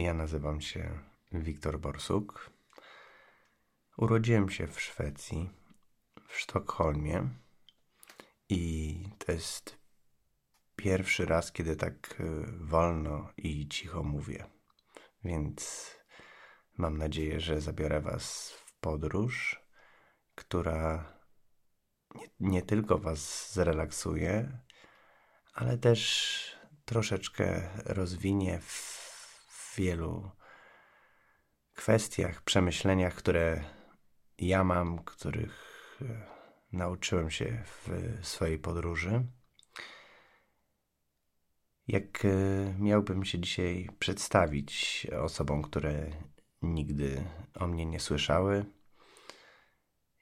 Ja nazywam się Wiktor Borsuk. Urodziłem się w Szwecji, w Sztokholmie i to jest pierwszy raz, kiedy tak y, wolno i cicho mówię. Więc mam nadzieję, że zabiorę Was w podróż, która nie, nie tylko Was zrelaksuje, ale też troszeczkę rozwinie w, w wielu kwestiach, przemyśleniach, które ja mam, których e, nauczyłem się w swojej podróży. Jak e, miałbym się dzisiaj przedstawić osobom, które nigdy o mnie nie słyszały,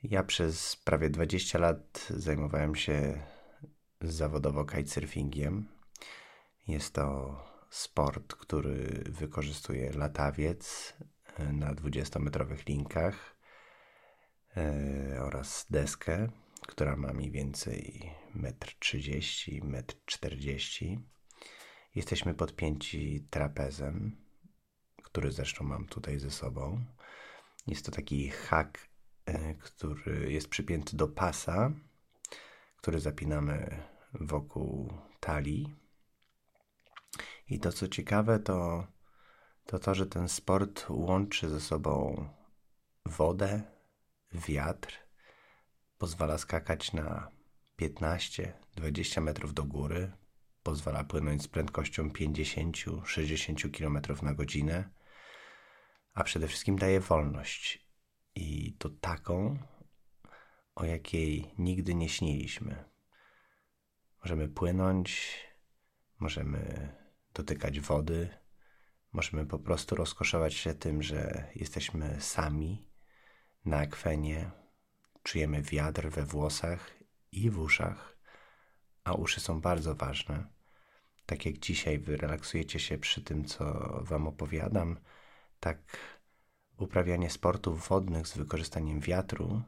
ja przez prawie 20 lat zajmowałem się zawodowo kitesurfingiem. Jest to sport, który wykorzystuje latawiec e, na 20-metrowych linkach e, oraz deskę, która ma mniej więcej 1,30 m, 1,40 m. Jesteśmy podpięci trapezem, który zresztą mam tutaj ze sobą. Jest to taki hak, e, który jest przypięty do pasa, który zapinamy wokół talii. I to co ciekawe, to, to to, że ten sport łączy ze sobą wodę, wiatr, pozwala skakać na 15-20 metrów do góry, pozwala płynąć z prędkością 50-60 km na godzinę, a przede wszystkim daje wolność. I to taką, o jakiej nigdy nie śniliśmy. Możemy płynąć, możemy dotykać wody, możemy po prostu rozkoszować się tym, że jesteśmy sami na akwenie, czujemy wiatr we włosach i w uszach, a uszy są bardzo ważne. Tak jak dzisiaj wy relaksujecie się przy tym, co Wam opowiadam, tak uprawianie sportów wodnych z wykorzystaniem wiatru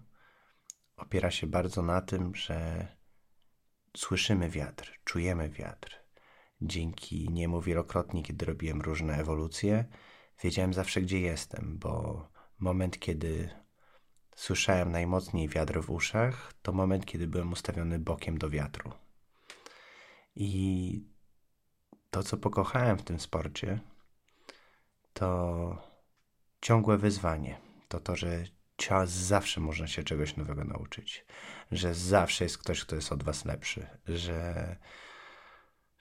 opiera się bardzo na tym, że słyszymy wiatr, czujemy wiatr. Dzięki niemu wielokrotnie, kiedy robiłem różne ewolucje, wiedziałem zawsze, gdzie jestem, bo moment, kiedy słyszałem najmocniej wiatr w uszach, to moment, kiedy byłem ustawiony bokiem do wiatru. I to, co pokochałem w tym sporcie, to ciągłe wyzwanie. To to, że zawsze można się czegoś nowego nauczyć, że zawsze jest ktoś, kto jest od was lepszy, że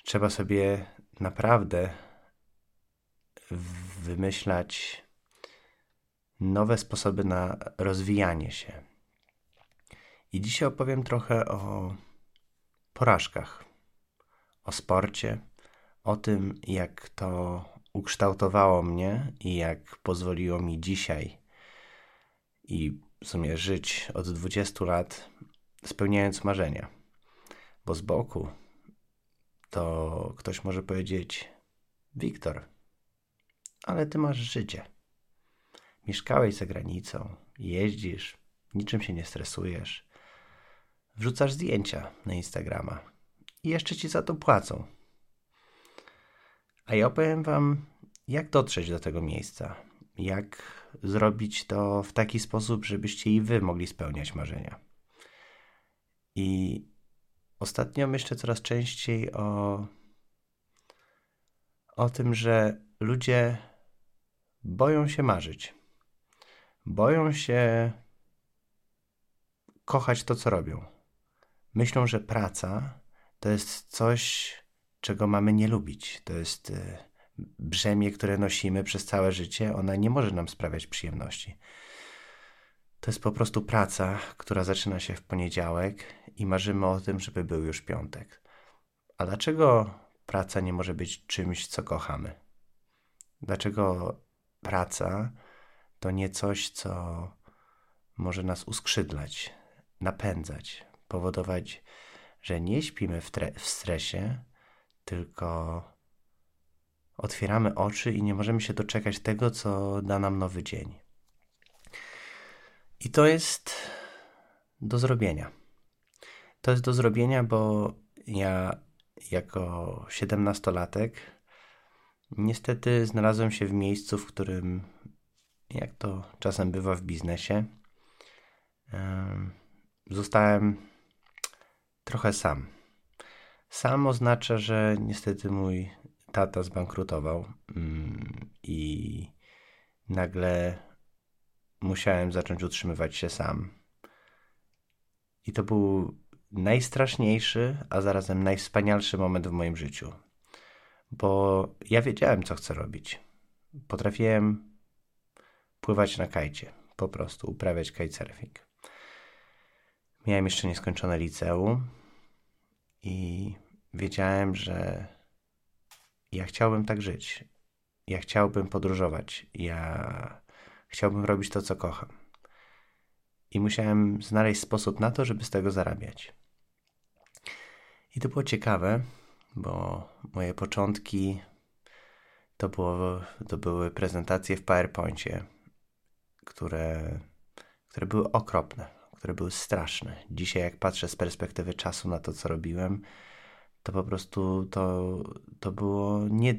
trzeba sobie naprawdę wymyślać nowe sposoby na rozwijanie się. I dzisiaj opowiem trochę o porażkach, o sporcie, o tym, jak to ukształtowało mnie i jak pozwoliło mi dzisiaj i w sumie żyć od 20 lat spełniając marzenia. Bo z boku to ktoś może powiedzieć: Wiktor, ale ty masz życie. Mieszkałeś za granicą, jeździsz, niczym się nie stresujesz, wrzucasz zdjęcia na Instagrama i jeszcze ci za to płacą. A ja opowiem Wam, jak dotrzeć do tego miejsca, jak zrobić to w taki sposób, żebyście i Wy mogli spełniać marzenia. I ostatnio myślę coraz częściej o, o tym, że ludzie boją się marzyć. Boją się kochać to, co robią. Myślą, że praca to jest coś, czego mamy nie lubić. To jest y, brzemię, które nosimy przez całe życie. Ona nie może nam sprawiać przyjemności. To jest po prostu praca, która zaczyna się w poniedziałek i marzymy o tym, żeby był już piątek. A dlaczego praca nie może być czymś, co kochamy? Dlaczego praca to nie coś, co może nas uskrzydlać, napędzać, powodować, że nie śpimy w, w stresie, tylko otwieramy oczy i nie możemy się doczekać tego, co da nam nowy dzień. I to jest do zrobienia. To jest do zrobienia, bo ja jako siedemnastolatek Niestety znalazłem się w miejscu, w którym, jak to czasem bywa w biznesie, zostałem trochę sam. Sam oznacza, że niestety mój tata zbankrutował mm, i nagle musiałem zacząć utrzymywać się sam. I to był najstraszniejszy, a zarazem najwspanialszy moment w moim życiu. Bo ja wiedziałem, co chcę robić. Potrafiłem pływać na kajcie, po prostu uprawiać kitesurfing. Miałem jeszcze nieskończone liceum i wiedziałem, że ja chciałbym tak żyć. Ja chciałbym podróżować. Ja chciałbym robić to, co kocham. I musiałem znaleźć sposób na to, żeby z tego zarabiać. I to było ciekawe, bo moje początki to, było, to były prezentacje w PowerPoincie, które, które były okropne które były straszne. Dzisiaj, jak patrzę z perspektywy czasu na to, co robiłem, to po prostu to, to było nie.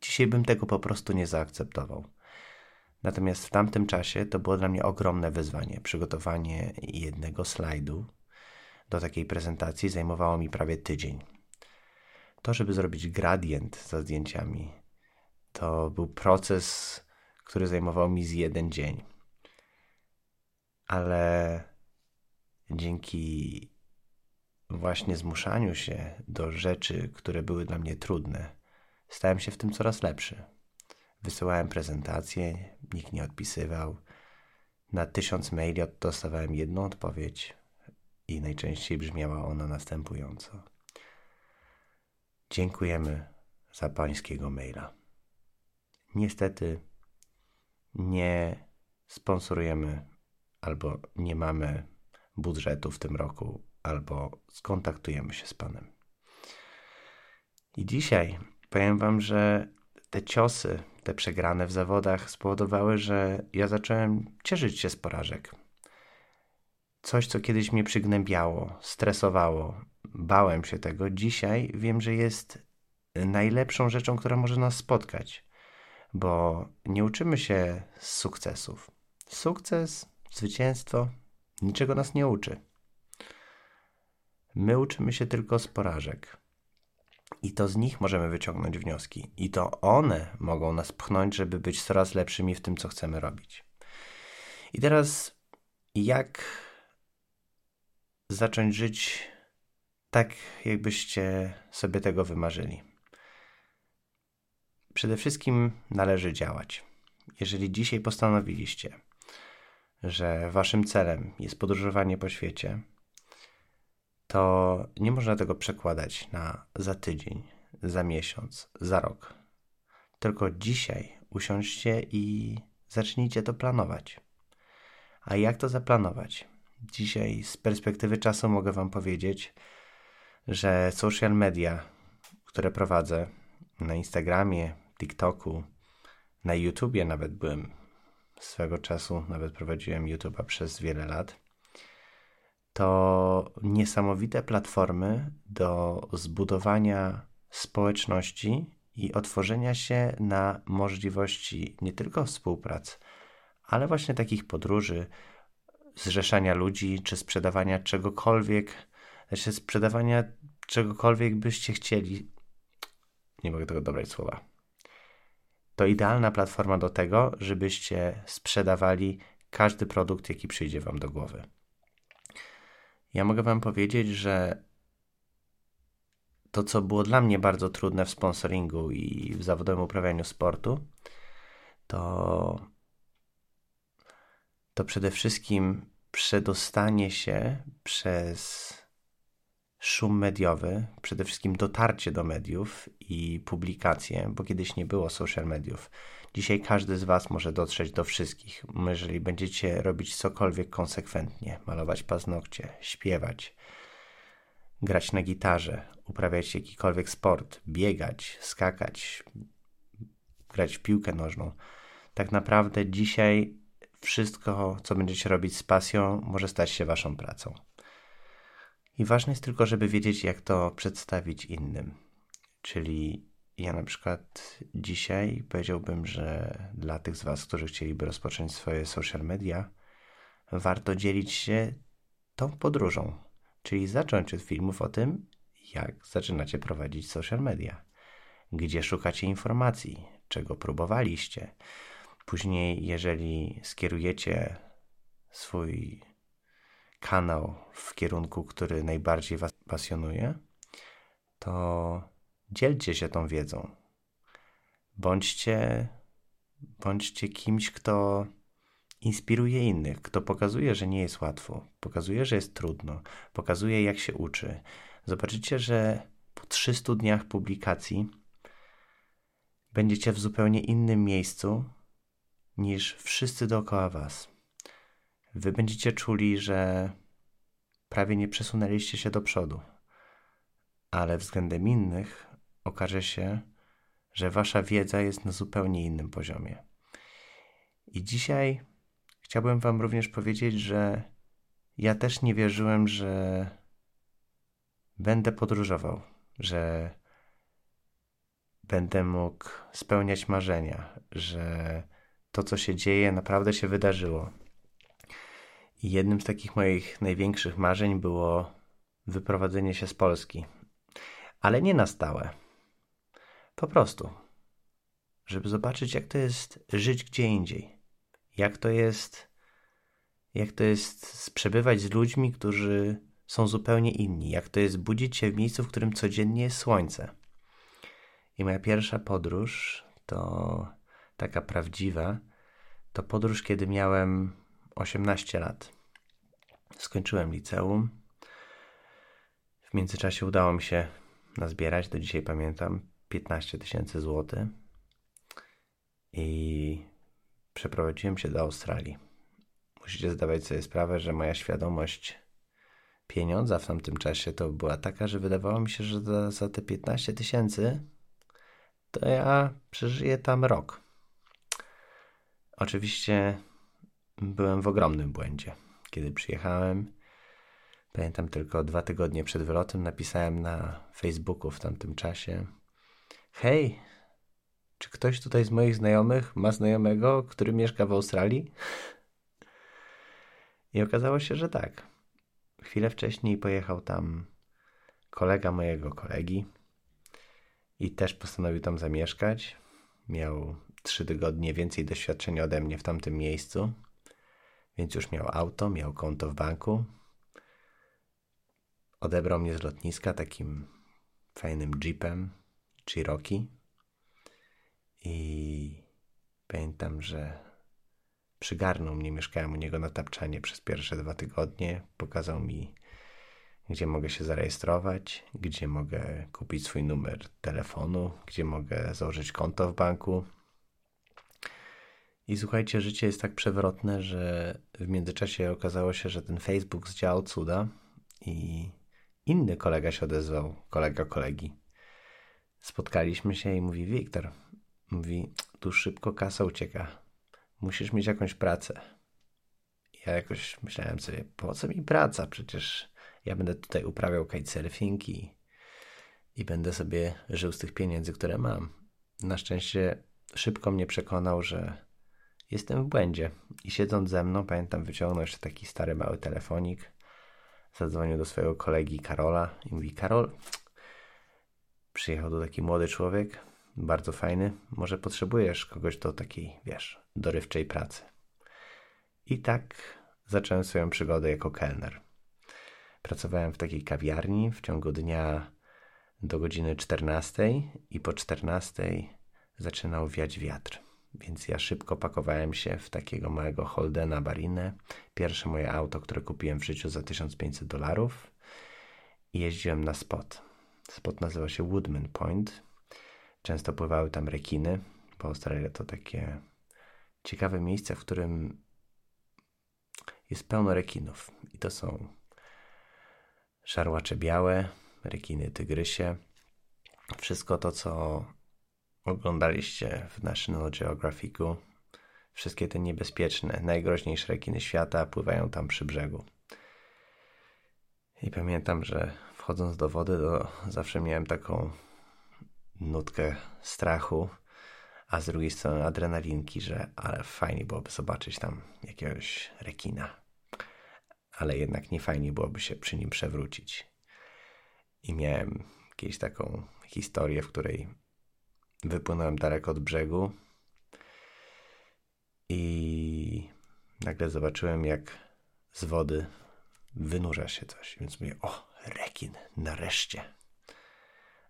Dzisiaj bym tego po prostu nie zaakceptował. Natomiast w tamtym czasie to było dla mnie ogromne wyzwanie. Przygotowanie jednego slajdu do takiej prezentacji zajmowało mi prawie tydzień. To, żeby zrobić gradient za zdjęciami, to był proces, który zajmował mi z jeden dzień ale dzięki właśnie zmuszaniu się do rzeczy, które były dla mnie trudne, stałem się w tym coraz lepszy. Wysyłałem prezentacje, nikt nie odpisywał. Na tysiąc maili dostawałem jedną odpowiedź i najczęściej brzmiała ona następująco. Dziękujemy za pańskiego maila. Niestety nie sponsorujemy albo nie mamy budżetu w tym roku, albo skontaktujemy się z Panem. I dzisiaj powiem Wam, że te ciosy, te przegrane w zawodach spowodowały, że ja zacząłem cieszyć się z porażek. Coś, co kiedyś mnie przygnębiało, stresowało, bałem się tego, dzisiaj wiem, że jest najlepszą rzeczą, która może nas spotkać, bo nie uczymy się z sukcesów. Sukces Zwycięstwo niczego nas nie uczy. My uczymy się tylko z porażek. I to z nich możemy wyciągnąć wnioski. I to one mogą nas pchnąć, żeby być coraz lepszymi w tym, co chcemy robić. I teraz, jak zacząć żyć tak, jakbyście sobie tego wymarzyli? Przede wszystkim należy działać. Jeżeli dzisiaj postanowiliście, że waszym celem jest podróżowanie po świecie, to nie można tego przekładać na za tydzień, za miesiąc, za rok. Tylko dzisiaj usiądźcie i zacznijcie to planować. A jak to zaplanować? Dzisiaj z perspektywy czasu mogę Wam powiedzieć, że social media, które prowadzę na Instagramie, TikToku, na YouTubie nawet byłem swego czasu nawet prowadziłem YouTube'a przez wiele lat, to niesamowite platformy do zbudowania społeczności i otworzenia się na możliwości nie tylko współpracy, ale właśnie takich podróży, zrzeszania ludzi, czy sprzedawania czegokolwiek, znaczy sprzedawania czegokolwiek byście chcieli. Nie mogę tego dobrać słowa to idealna platforma do tego, żebyście sprzedawali każdy produkt, jaki przyjdzie Wam do głowy. Ja mogę Wam powiedzieć, że to, co było dla mnie bardzo trudne w sponsoringu i w zawodowym uprawianiu sportu, to, to przede wszystkim przedostanie się przez szum mediowy, przede wszystkim dotarcie do mediów i publikacje, bo kiedyś nie było social mediów. Dzisiaj każdy z Was może dotrzeć do wszystkich. Jeżeli będziecie robić cokolwiek konsekwentnie, malować paznokcie, śpiewać, grać na gitarze, uprawiać jakikolwiek sport, biegać, skakać, grać w piłkę nożną, tak naprawdę dzisiaj wszystko, co będziecie robić z pasją, może stać się Waszą pracą. I ważne jest tylko, żeby wiedzieć, jak to przedstawić innym. Czyli ja na przykład dzisiaj powiedziałbym, że dla tych z Was, którzy chcieliby rozpocząć swoje social media, warto dzielić się tą podróżą, czyli zacząć od filmów o tym, jak zaczynacie prowadzić social media, gdzie szukacie informacji, czego próbowaliście. Później, jeżeli skierujecie swój kanał w kierunku, który najbardziej Was pasjonuje, to dzielcie się tą wiedzą. Bądźcie, bądźcie kimś, kto inspiruje innych, kto pokazuje, że nie jest łatwo, pokazuje, że jest trudno, pokazuje, jak się uczy. Zobaczycie, że po 300 dniach publikacji będziecie w zupełnie innym miejscu niż wszyscy dookoła Was. Wy będziecie czuli, że prawie nie przesunęliście się do przodu, ale względem innych okaże się, że Wasza wiedza jest na zupełnie innym poziomie. I dzisiaj chciałbym Wam również powiedzieć, że ja też nie wierzyłem, że będę podróżował, że będę mógł spełniać marzenia, że to, co się dzieje, naprawdę się wydarzyło. I jednym z takich moich największych marzeń było wyprowadzenie się z Polski, ale nie na stałe. Po prostu, żeby zobaczyć, jak to jest żyć gdzie indziej, jak to jest, jak to jest przebywać z ludźmi, którzy są zupełnie inni, jak to jest budzić się w miejscu, w którym codziennie jest słońce. I moja pierwsza podróż to taka prawdziwa, to podróż, kiedy miałem 18 lat. Skończyłem liceum. W międzyczasie udało mi się nazbierać, do dzisiaj pamiętam, 15 tysięcy złotych i przeprowadziłem się do Australii. Musicie zdawać sobie sprawę, że moja świadomość pieniądza w tamtym czasie to była taka, że wydawało mi się, że za, za te 15 tysięcy to ja przeżyję tam rok. Oczywiście byłem w ogromnym błędzie. Kiedy przyjechałem, pamiętam tylko dwa tygodnie przed wylotem, napisałem na Facebooku w tamtym czasie: Hej, czy ktoś tutaj z moich znajomych ma znajomego, który mieszka w Australii? I okazało się, że tak. Chwilę wcześniej pojechał tam kolega mojego kolegi i też postanowił tam zamieszkać. Miał trzy tygodnie więcej doświadczenia ode mnie w tamtym miejscu, więc już miał auto, miał konto w banku. Odebrał mnie z lotniska takim fajnym jeepem Cherokee i pamiętam, że przygarnął mnie, mieszkałem u niego na tapczanie przez pierwsze dwa tygodnie, pokazał mi gdzie mogę się zarejestrować, gdzie mogę kupić swój numer telefonu, gdzie mogę założyć konto w banku. I słuchajcie, życie jest tak przewrotne, że w międzyczasie okazało się, że ten Facebook zdziałał cuda i inny kolega się odezwał, kolega kolegi. Spotkaliśmy się i mówi: Wiktor, mówi, tu szybko kasa ucieka. Musisz mieć jakąś pracę. Ja jakoś myślałem sobie, po co mi praca? Przecież ja będę tutaj uprawiał kitesurfing i, i będę sobie żył z tych pieniędzy, które mam. Na szczęście szybko mnie przekonał, że jestem w błędzie. I siedząc ze mną, pamiętam, wyciągnął jeszcze taki stary mały telefonik. Zadzwonił do swojego kolegi Karola i mówi: Karol, przyjechał tu taki młody człowiek, bardzo fajny. Może potrzebujesz kogoś do takiej, wiesz, dorywczej pracy. I tak zacząłem swoją przygodę jako kelner. Pracowałem w takiej kawiarni w ciągu dnia do godziny 14 i po 14 zaczynał wiać wiatr. Więc ja szybko pakowałem się w takiego małego Holdena Barinę. Pierwsze moje auto, które kupiłem w życiu za 1500 dolarów. I jeździłem na spot. Spot nazywa się Woodman Point. Często pływały tam rekiny, bo Australia to takie ciekawe miejsce, w którym jest pełno rekinów. I to są szarłacze białe, rekiny tygrysie. Wszystko to, co oglądaliście w National Geographicu, wszystkie te niebezpieczne, najgroźniejsze rekiny świata pływają tam przy brzegu. I pamiętam, że wchodząc do wody, to zawsze miałem taką nutkę strachu, a z drugiej strony adrenalinki, że ale fajnie byłoby zobaczyć tam jakiegoś rekina. Ale jednak nie fajnie byłoby się przy nim przewrócić. I miałem jakąś taką historię, w której wypłynąłem daleko od brzegu i nagle zobaczyłem, jak z wody wynurza się coś. Więc mówię, o, rekin, nareszcie.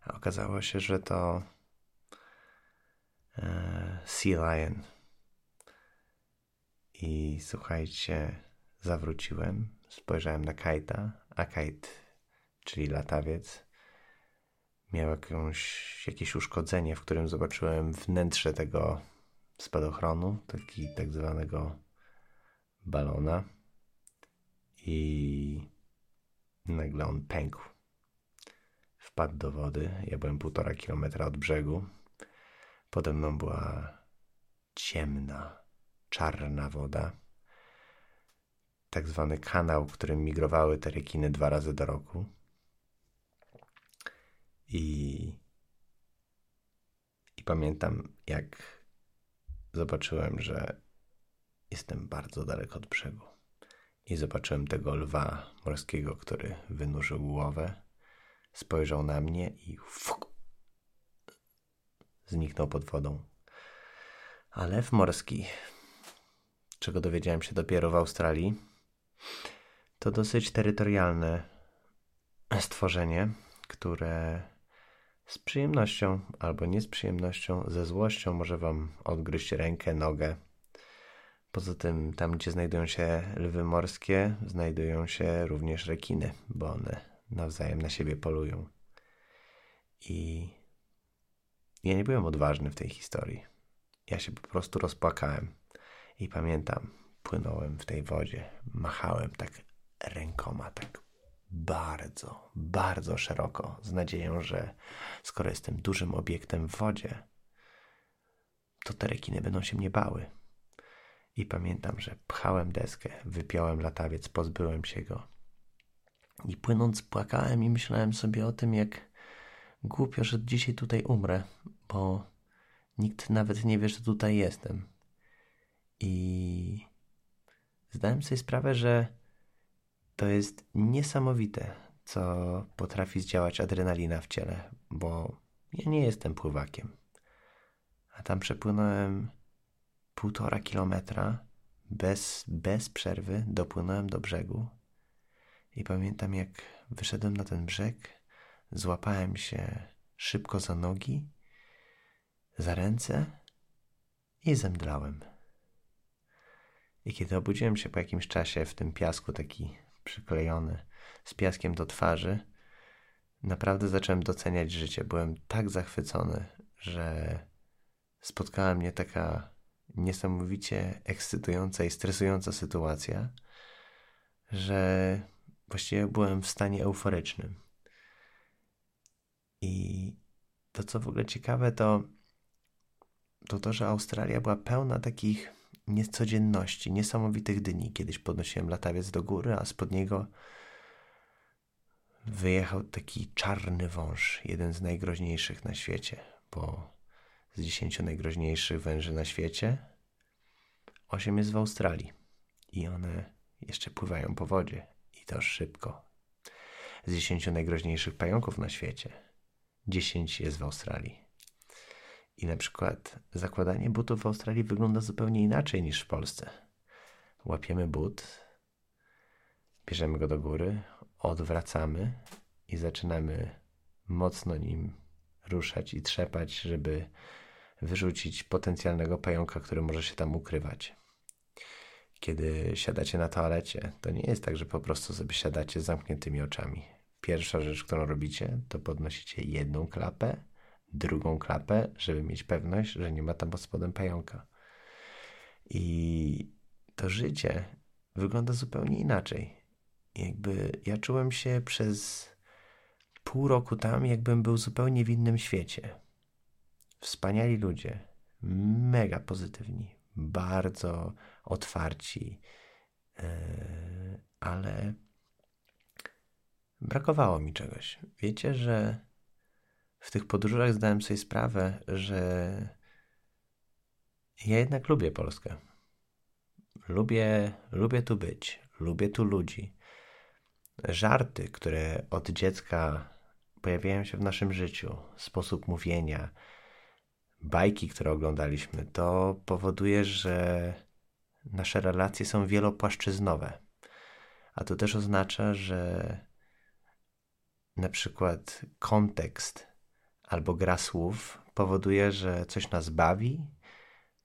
A okazało się, że to e, Sea Lion. I słuchajcie, zawróciłem, spojrzałem na Kajta, a Kajt, czyli latawiec, miał jakąś, jakieś uszkodzenie, w którym zobaczyłem wnętrze tego spadochronu, taki tak zwanego balona i nagle on pękł. Wpadł do wody. Ja byłem półtora kilometra od brzegu. Pode mną była ciemna, czarna woda. Tak zwany kanał, którym migrowały te rekiny dwa razy do roku. I, i pamiętam, jak zobaczyłem, że jestem bardzo daleko od brzegu. I zobaczyłem tego lwa morskiego, który wynurzył głowę, spojrzał na mnie i fuk, zniknął pod wodą. A lew morski, czego dowiedziałem się dopiero w Australii, to dosyć terytorialne stworzenie, które z przyjemnością albo nie z przyjemnością, ze złością może wam odgryźć rękę, nogę. Poza tym, tam gdzie znajdują się lwy morskie, znajdują się również rekiny, bo one nawzajem na siebie polują. I ja nie byłem odważny w tej historii. Ja się po prostu rozpłakałem. I pamiętam, płynąłem w tej wodzie, machałem tak rękoma, tak bardzo, bardzo szeroko, z nadzieją, że skoro jestem dużym obiektem w wodzie, to te rekiny będą się mnie bały. I pamiętam, że pchałem deskę, wypiąłem latawiec, pozbyłem się go. I płynąc płakałem i myślałem sobie o tym, jak głupio, że dzisiaj tutaj umrę, bo nikt nawet nie wie, że tutaj jestem. I zdałem sobie sprawę, że to jest niesamowite, co potrafi zdziałać adrenalina w ciele, bo ja nie jestem pływakiem. A tam przepłynąłem półtora kilometra bez, bez przerwy, dopłynąłem do brzegu i pamiętam, jak wyszedłem na ten brzeg, złapałem się szybko za nogi, za ręce i zemdlałem. I kiedy obudziłem się po jakimś czasie w tym piasku, taki przyklejony z piaskiem do twarzy, naprawdę zacząłem doceniać życie. Byłem tak zachwycony, że spotkała mnie taka niesamowicie ekscytująca i stresująca sytuacja, że właściwie byłem w stanie euforycznym. I to, co w ogóle ciekawe, to to, to że Australia była pełna takich niecodzienności, niesamowitych dni. Kiedyś podnosiłem latawiec do góry, a spod niego wyjechał taki czarny wąż, jeden z najgroźniejszych na świecie, bo z dziesięciu najgroźniejszych węży na świecie osiem jest w Australii i one jeszcze pływają po wodzie i to szybko. Z dziesięciu najgroźniejszych pająków na świecie dziesięć jest w Australii. I na przykład zakładanie butów w Australii wygląda zupełnie inaczej niż w Polsce. Łapiemy but, bierzemy go do góry, odwracamy i zaczynamy mocno nim ruszać i trzepać, żeby wyrzucić potencjalnego pająka, który może się tam ukrywać. Kiedy siadacie na toalecie, to nie jest tak, że po prostu sobie siadacie z zamkniętymi oczami. Pierwsza rzecz, którą robicie, to podnosicie jedną klapę drugą klapę, żeby mieć pewność, że nie ma tam pod spodem pająka. I to życie wygląda zupełnie inaczej. Jakby ja czułem się przez pół roku tam, jakbym był zupełnie w innym świecie. Wspaniali ludzie, mega pozytywni, bardzo otwarci, yy, ale brakowało mi czegoś. Wiecie, że w tych podróżach zdałem sobie sprawę, że ja jednak lubię Polskę. Lubię, lubię tu być, lubię tu ludzi. Żarty, które od dziecka pojawiają się w naszym życiu, sposób mówienia, bajki, które oglądaliśmy, to powoduje, że nasze relacje są wielopłaszczyznowe. A to też oznacza, że na przykład kontekst albo gra słów powoduje, że coś nas bawi,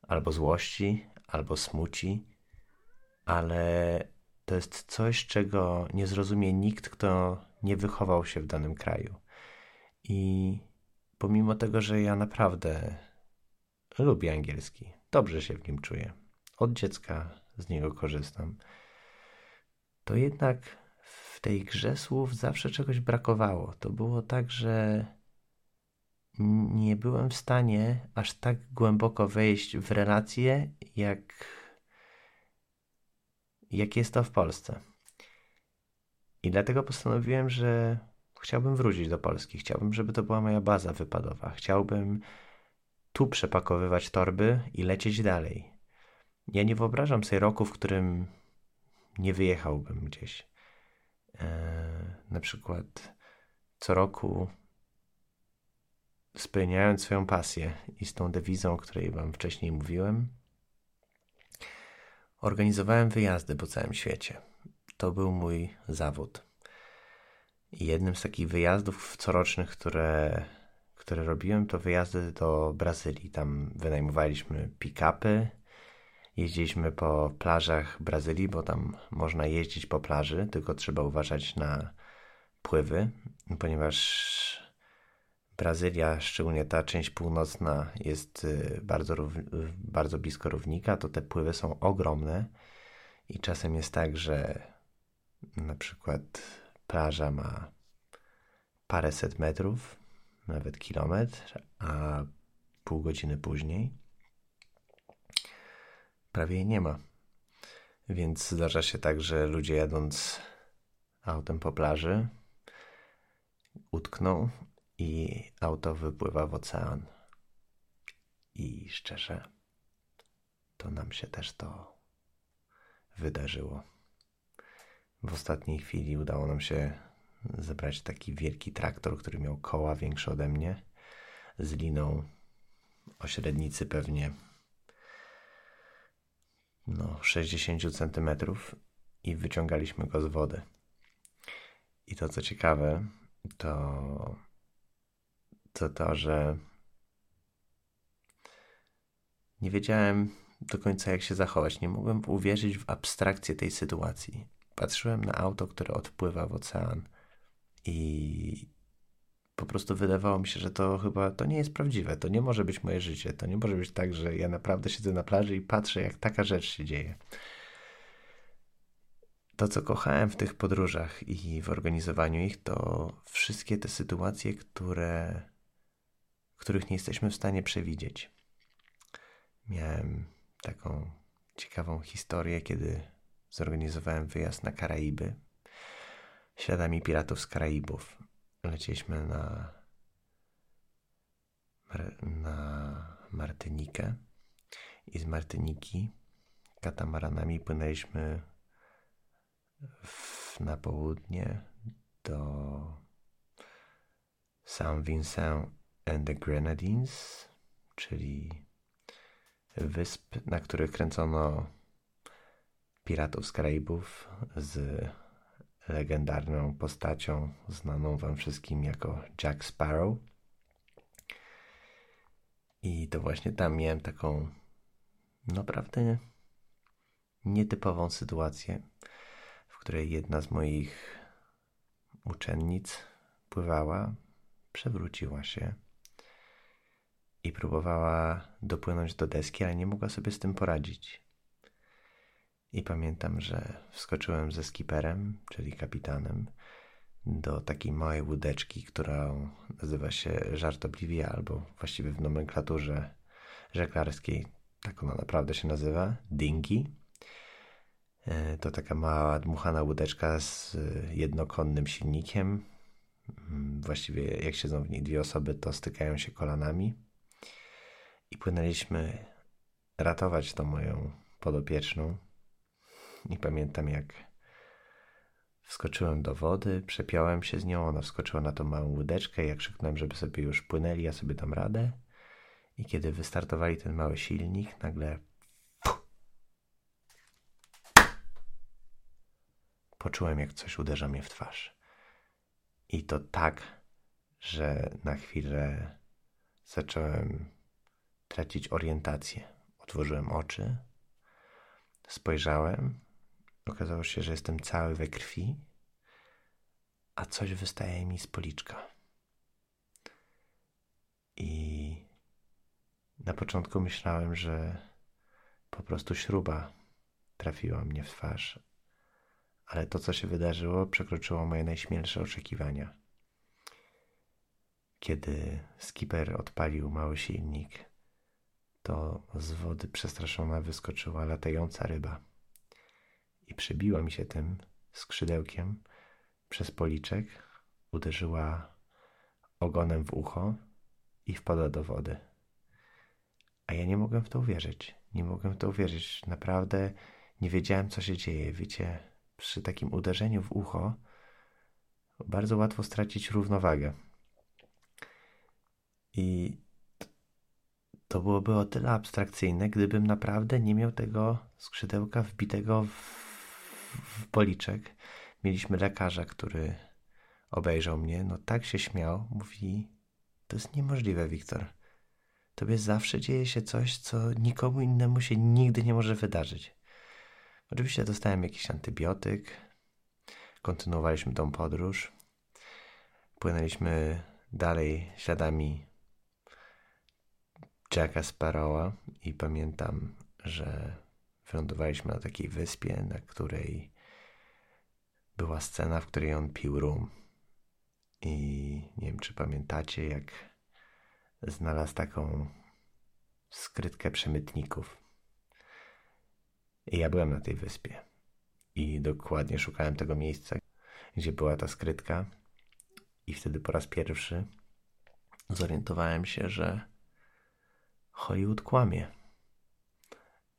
albo złości, albo smuci, ale to jest coś, czego nie zrozumie nikt, kto nie wychował się w danym kraju. I pomimo tego, że ja naprawdę lubię angielski, dobrze się w nim czuję, od dziecka z niego korzystam, to jednak w tej grze słów zawsze czegoś brakowało. To było tak, że nie byłem w stanie aż tak głęboko wejść w relacje, jak, jak jest to w Polsce. I dlatego postanowiłem, że chciałbym wrócić do Polski. Chciałbym, żeby to była moja baza wypadowa. Chciałbym tu przepakowywać torby i lecieć dalej. Ja nie wyobrażam sobie roku, w którym nie wyjechałbym gdzieś. Eee, na przykład co roku spełniając swoją pasję i z tą dewizą, o której Wam wcześniej mówiłem, organizowałem wyjazdy po całym świecie. To był mój zawód. I jednym z takich wyjazdów corocznych, które, które robiłem, to wyjazdy do Brazylii. Tam wynajmowaliśmy pick-upy, jeździliśmy po plażach Brazylii, bo tam można jeździć po plaży, tylko trzeba uważać na pływy, ponieważ Brazylia, szczególnie ta część północna, jest y, bardzo, bardzo blisko równika, to te pływy są ogromne i czasem jest tak, że na przykład plaża ma paręset metrów, nawet kilometr, a pół godziny później prawie jej nie ma. Więc zdarza się tak, że ludzie jadąc autem po plaży utkną i auto wypływa w ocean. I szczerze, to nam się też to wydarzyło. W ostatniej chwili udało nam się zebrać taki wielki traktor, który miał koła większe ode mnie, z liną o średnicy pewnie no, 60 centymetrów i wyciągaliśmy go z wody. I to co ciekawe, to to to, że nie wiedziałem do końca, jak się zachować. Nie mogłem uwierzyć w abstrakcję tej sytuacji. Patrzyłem na auto, które odpływa w ocean i po prostu wydawało mi się, że to chyba to nie jest prawdziwe. To nie może być moje życie. To nie może być tak, że ja naprawdę siedzę na plaży i patrzę, jak taka rzecz się dzieje. To, co kochałem w tych podróżach i w organizowaniu ich, to wszystkie te sytuacje, które których nie jesteśmy w stanie przewidzieć. Miałem taką ciekawą historię, kiedy zorganizowałem wyjazd na Karaiby śladami piratów z Karaibów. Lecieliśmy na, na Martynikę i z Martyniki katamaranami płynęliśmy w, na południe do Saint Vincent and the Grenadines, czyli wysp, na których kręcono piratów z Karaibów z legendarną postacią znaną wam wszystkim jako Jack Sparrow. I to właśnie tam miałem taką naprawdę nietypową sytuację, w której jedna z moich uczennic pływała, przewróciła się i próbowała dopłynąć do deski, ale nie mogła sobie z tym poradzić. I pamiętam, że wskoczyłem ze skiperem, czyli kapitanem, do takiej małej łódeczki, która nazywa się żartobliwie, albo właściwie w nomenklaturze żeglarskiej, tak ona naprawdę się nazywa, dingi. E, to taka mała, dmuchana łódeczka z jednokonnym silnikiem, Mm, właściwie jak siedzą w niej dwie osoby, to stykają się kolanami. I płynęliśmy ratować tą moją podopieczną. I pamiętam, jak wskoczyłem do wody, przepiąłem się z nią, ona wskoczyła na tą małą łódeczkę. Ja krzyknąłem, żeby sobie już płynęli, ja sobie dam radę. I kiedy wystartowali ten mały silnik, nagle poczułem, jak coś uderza mnie w twarz. I to tak, że na chwilę zacząłem tracić orientację. Otworzyłem oczy, spojrzałem, okazało się, że jestem cały we krwi, a coś wystaje mi z policzka. I na początku myślałem, że po prostu śruba trafiła mnie w twarz, ale to, co się wydarzyło, przekroczyło moje najśmielsze oczekiwania. Kiedy skipper odpalił mały silnik, to z wody przestraszona wyskoczyła latająca ryba i przybiła mi się tym skrzydełkiem przez policzek, uderzyła ogonem w ucho i wpadła do wody. A ja nie mogłem w to uwierzyć. Nie mogłem w to uwierzyć. Naprawdę nie wiedziałem, co się dzieje. Wiecie, przy takim uderzeniu w ucho bardzo łatwo stracić równowagę. I to byłoby o tyle abstrakcyjne, gdybym naprawdę nie miał tego skrzydełka wbitego w, w policzek. Mieliśmy lekarza, który obejrzał mnie, no tak się śmiał, mówi: To jest niemożliwe, Wiktor. Tobie zawsze dzieje się coś, co nikomu innemu się nigdy nie może wydarzyć. Oczywiście dostałem jakiś antybiotyk, kontynuowaliśmy tą podróż, płynęliśmy dalej śladami Jacka Sparrowa i pamiętam, że wylądowaliśmy na takiej wyspie, na której była scena, w której on pił rum. I nie wiem, czy pamiętacie, jak znalazł taką skrytkę przemytników. I ja byłem na tej wyspie. I dokładnie szukałem tego miejsca, gdzie była ta skrytka. I wtedy po raz pierwszy zorientowałem się, że Hollywood kłamie.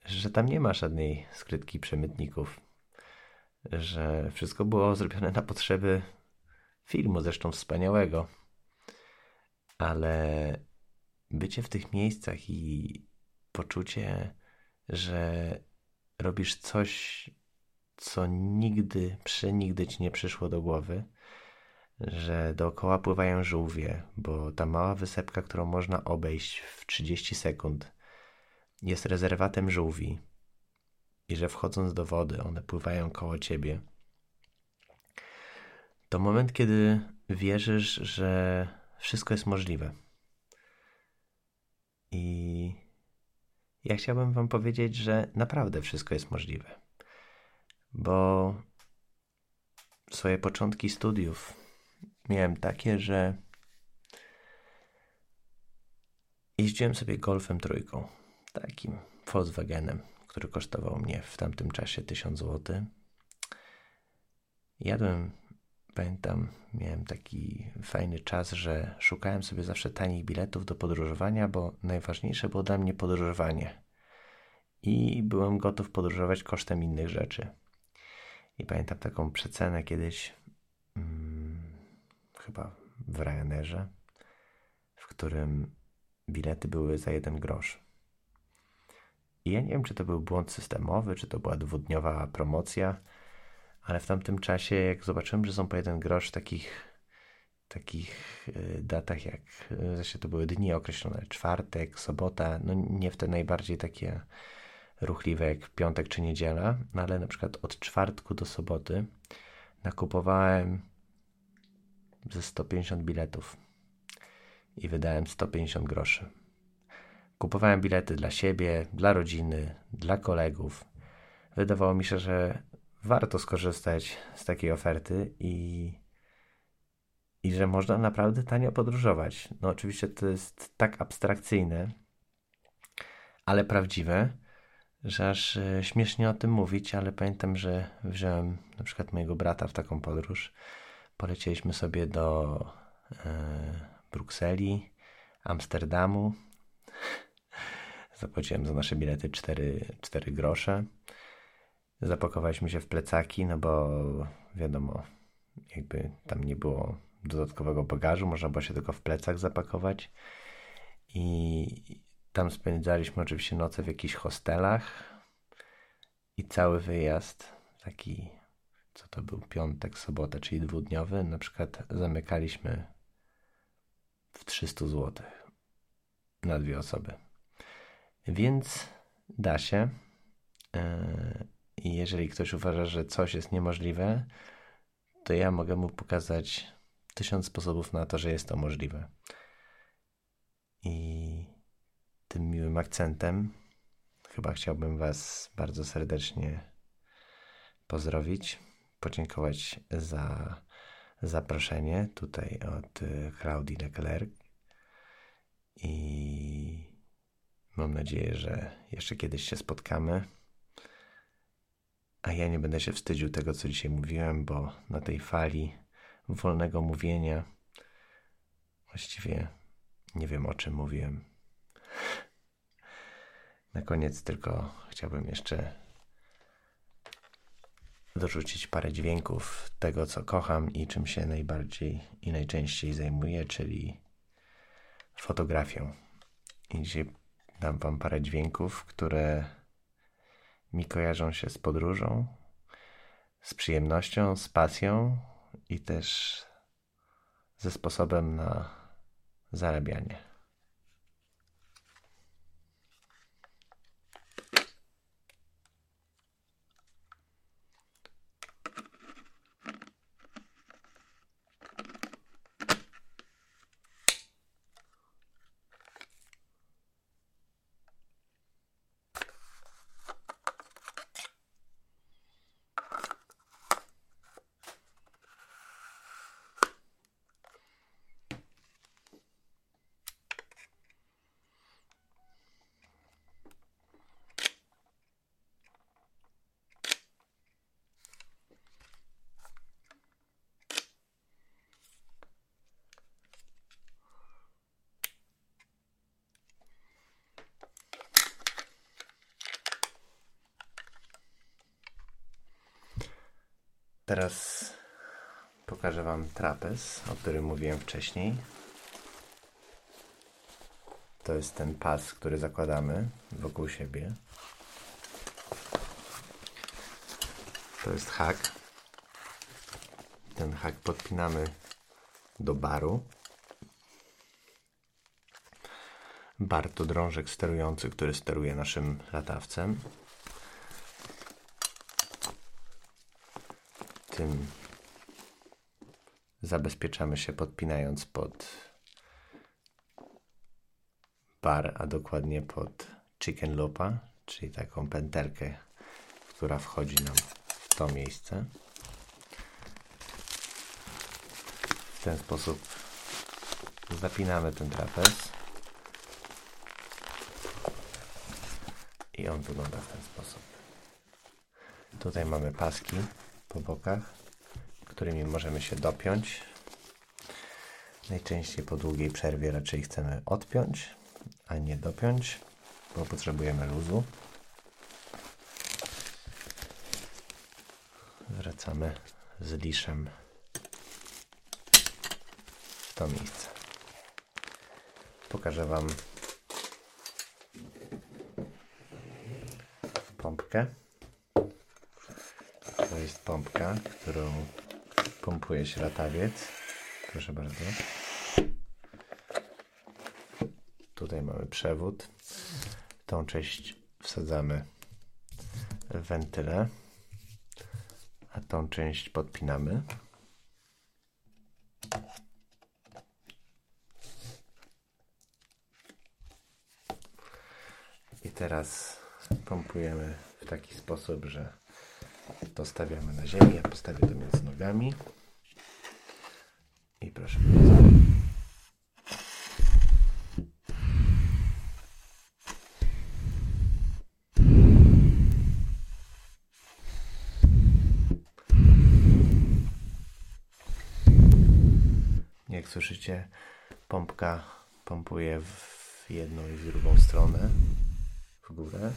Że tam nie ma żadnej skrytki przemytników. Że wszystko było zrobione na potrzeby filmu, zresztą wspaniałego. Ale bycie w tych miejscach i poczucie, że robisz coś, co nigdy, przenigdy ci nie przyszło do głowy, że dookoła pływają żółwie, bo ta mała wysepka, którą można obejść w 30 sekund, jest rezerwatem żółwi i że wchodząc do wody, one pływają koło ciebie. To moment, kiedy wierzysz, że wszystko jest możliwe. I ja chciałbym Wam powiedzieć, że naprawdę wszystko jest możliwe. Bo swoje początki studiów miałem takie, że jeździłem sobie golfem trójką, takim Volkswagenem, który kosztował mnie w tamtym czasie 1000 zł. Jadłem, pamiętam, miałem taki fajny czas, że szukałem sobie zawsze tanich biletów do podróżowania, bo najważniejsze było dla mnie podróżowanie. I byłem gotów podróżować kosztem innych rzeczy. I pamiętam taką przecenę kiedyś chyba w Ryanerze, w którym bilety były za jeden grosz. I ja nie wiem, czy to był błąd systemowy, czy to była dwudniowa promocja, ale w tamtym czasie, jak zobaczyłem, że są po jeden grosz takich takich e, datach jak, zresztą to były dni określone, czwartek, sobota, no nie w te najbardziej takie ruchliwe jak piątek czy niedziela, no ale na przykład od czwartku do soboty nakupowałem ze 150 biletów i wydałem 150 groszy. Kupowałem bilety dla siebie, dla rodziny, dla kolegów. Wydawało mi się, że warto skorzystać z takiej oferty i, i że można naprawdę tanio podróżować. No, oczywiście to jest tak abstrakcyjne, ale prawdziwe, że aż e, śmiesznie o tym mówić, ale pamiętam, że wziąłem na przykład mojego brata w taką podróż polecieliśmy sobie do e, Brukseli, Amsterdamu. Zapłaciłem za nasze bilety 4, 4 grosze. Zapakowaliśmy się w plecaki, no bo wiadomo, jakby tam nie było dodatkowego bagażu, można było się tylko w plecach zapakować. I tam spędzaliśmy oczywiście noce w jakichś hostelach i cały wyjazd, taki, co to był, piątek, sobota, czyli dwudniowy, na przykład zamykaliśmy w 300 zł na dwie osoby. Więc da się. E, I jeżeli ktoś uważa, że coś jest niemożliwe, to ja mogę mu pokazać tysiąc sposobów na to, że jest to możliwe. I tym miłym akcentem chyba chciałbym Was bardzo serdecznie pozdrowić, podziękować za zaproszenie tutaj od Claudii Leclerc i mam nadzieję, że jeszcze kiedyś się spotkamy. A ja nie będę się wstydził tego, co dzisiaj mówiłem, bo na tej fali wolnego mówienia właściwie nie wiem, o czym mówiłem. Na koniec tylko chciałbym jeszcze dorzucić parę dźwięków tego, co kocham i czym się najbardziej i najczęściej zajmuję, czyli fotografią. I dzisiaj dam Wam parę dźwięków, które mi kojarzą się z podróżą, z przyjemnością, z pasją i też ze sposobem na zarabianie. Teraz pokażę O którym mówiłem wcześniej. To jest ten pas, który zakładamy wokół siebie. To jest hak. Ten hak podpinamy do baru. Bar to drążek sterujący, który steruje naszym latawcem. tym zabezpieczamy się podpinając pod bar, a dokładnie pod chicken loopa, czyli taką pętelkę, która wchodzi nam w to miejsce. W ten sposób zapinamy ten trapez i on wygląda w ten sposób. Tutaj mamy paski po bokach, którymi możemy się dopiąć. Najczęściej po długiej przerwie raczej chcemy odpiąć, a nie dopiąć, bo potrzebujemy luzu. Wracamy z liszem w to miejsce. Pokażę Wam pompkę. To jest pompka, którą pompuje się latawiec. Proszę bardzo. Tutaj mamy przewód. Tą część wsadzamy w wentylę, a tą część podpinamy. I teraz pompujemy w taki sposób, że to stawiamy na ziemi. Ja postawię to między nogami. Proszę jak słyszycie, pompka pompuje w jedną i w drugą stronę, w górę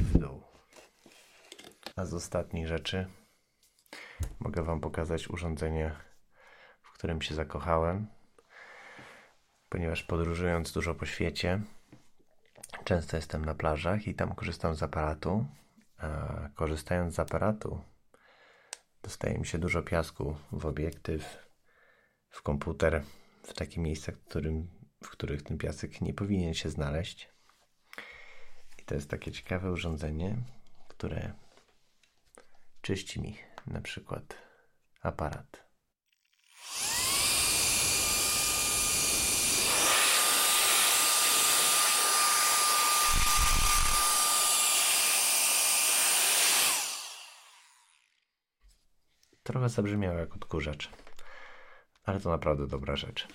i w dół. A z ostatnich rzeczy mogę Wam pokazać urządzenie, którym się zakochałem, ponieważ podróżując dużo po świecie, często jestem na plażach i tam korzystam z aparatu. A korzystając z aparatu, dostaje mi się dużo piasku w obiektyw, w komputer, w takie miejsca, którym, w których ten piasek nie powinien się znaleźć. I to jest takie ciekawe urządzenie, które czyści mi na przykład aparat. Trochę zabrzmiał jak odkurzacz, ale to naprawdę dobra rzecz.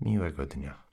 Miłego dnia.